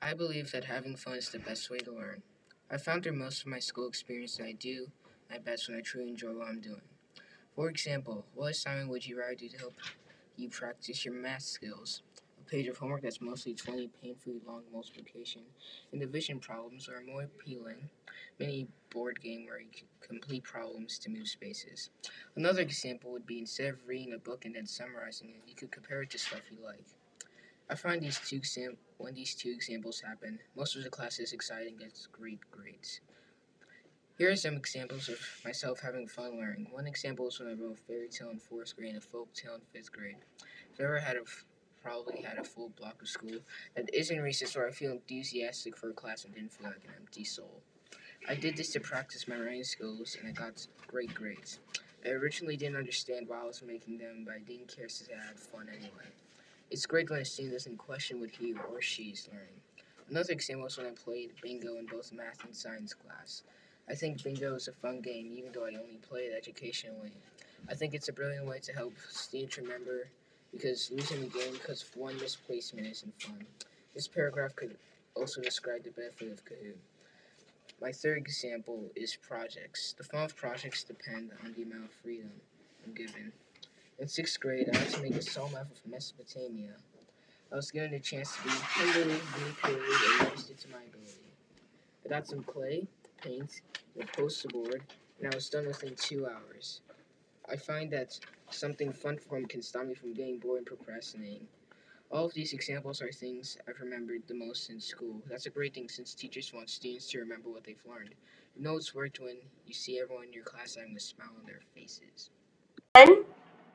I believe that having fun is the best way to learn. I found through most of my school experience that I do my best when I truly enjoy what I'm doing. For example, what assignment would you rather do to help you practice your math skills? A page of homework that's mostly 20 painfully long multiplication and division problems are more appealing. Mini board game where you complete problems to move spaces. Another example would be instead of reading a book and then summarizing it, you could compare it to stuff you like. I find these two exam- when these two examples happen, most of the class is excited and gets great grades. Here are some examples of myself having fun learning. One example is when I wrote fairy tale in fourth grade and a folk tale in fifth grade. If I ever had a f- probably had a full block of school that isn't recess where I feel enthusiastic for a class and didn't feel like an empty soul. I did this to practice my writing skills and I got great grades. I originally didn't understand why I was making them, but I didn't care since I had fun anyway. It's great when a student doesn't question what he or she is learning. Another example is when I played bingo in both math and science class. I think bingo is a fun game, even though I only play it educationally. I think it's a brilliant way to help students remember because losing the game because of one misplacement isn't fun. This paragraph could also describe the benefit of Kahoot. My third example is projects. The fun of projects depend on the amount of freedom I'm given. In sixth grade, I had to make a song map of Mesopotamia. I was given a chance to be tenderly manipulated and used to my ability. I got some clay, paint, and a poster board, and I was done within two hours. I find that something fun for from can stop me from getting bored and procrastinating. All of these examples are things I've remembered the most in school. That's a great thing since teachers want students to remember what they've learned. You know it's worked when you see everyone in your class having a smile on their faces.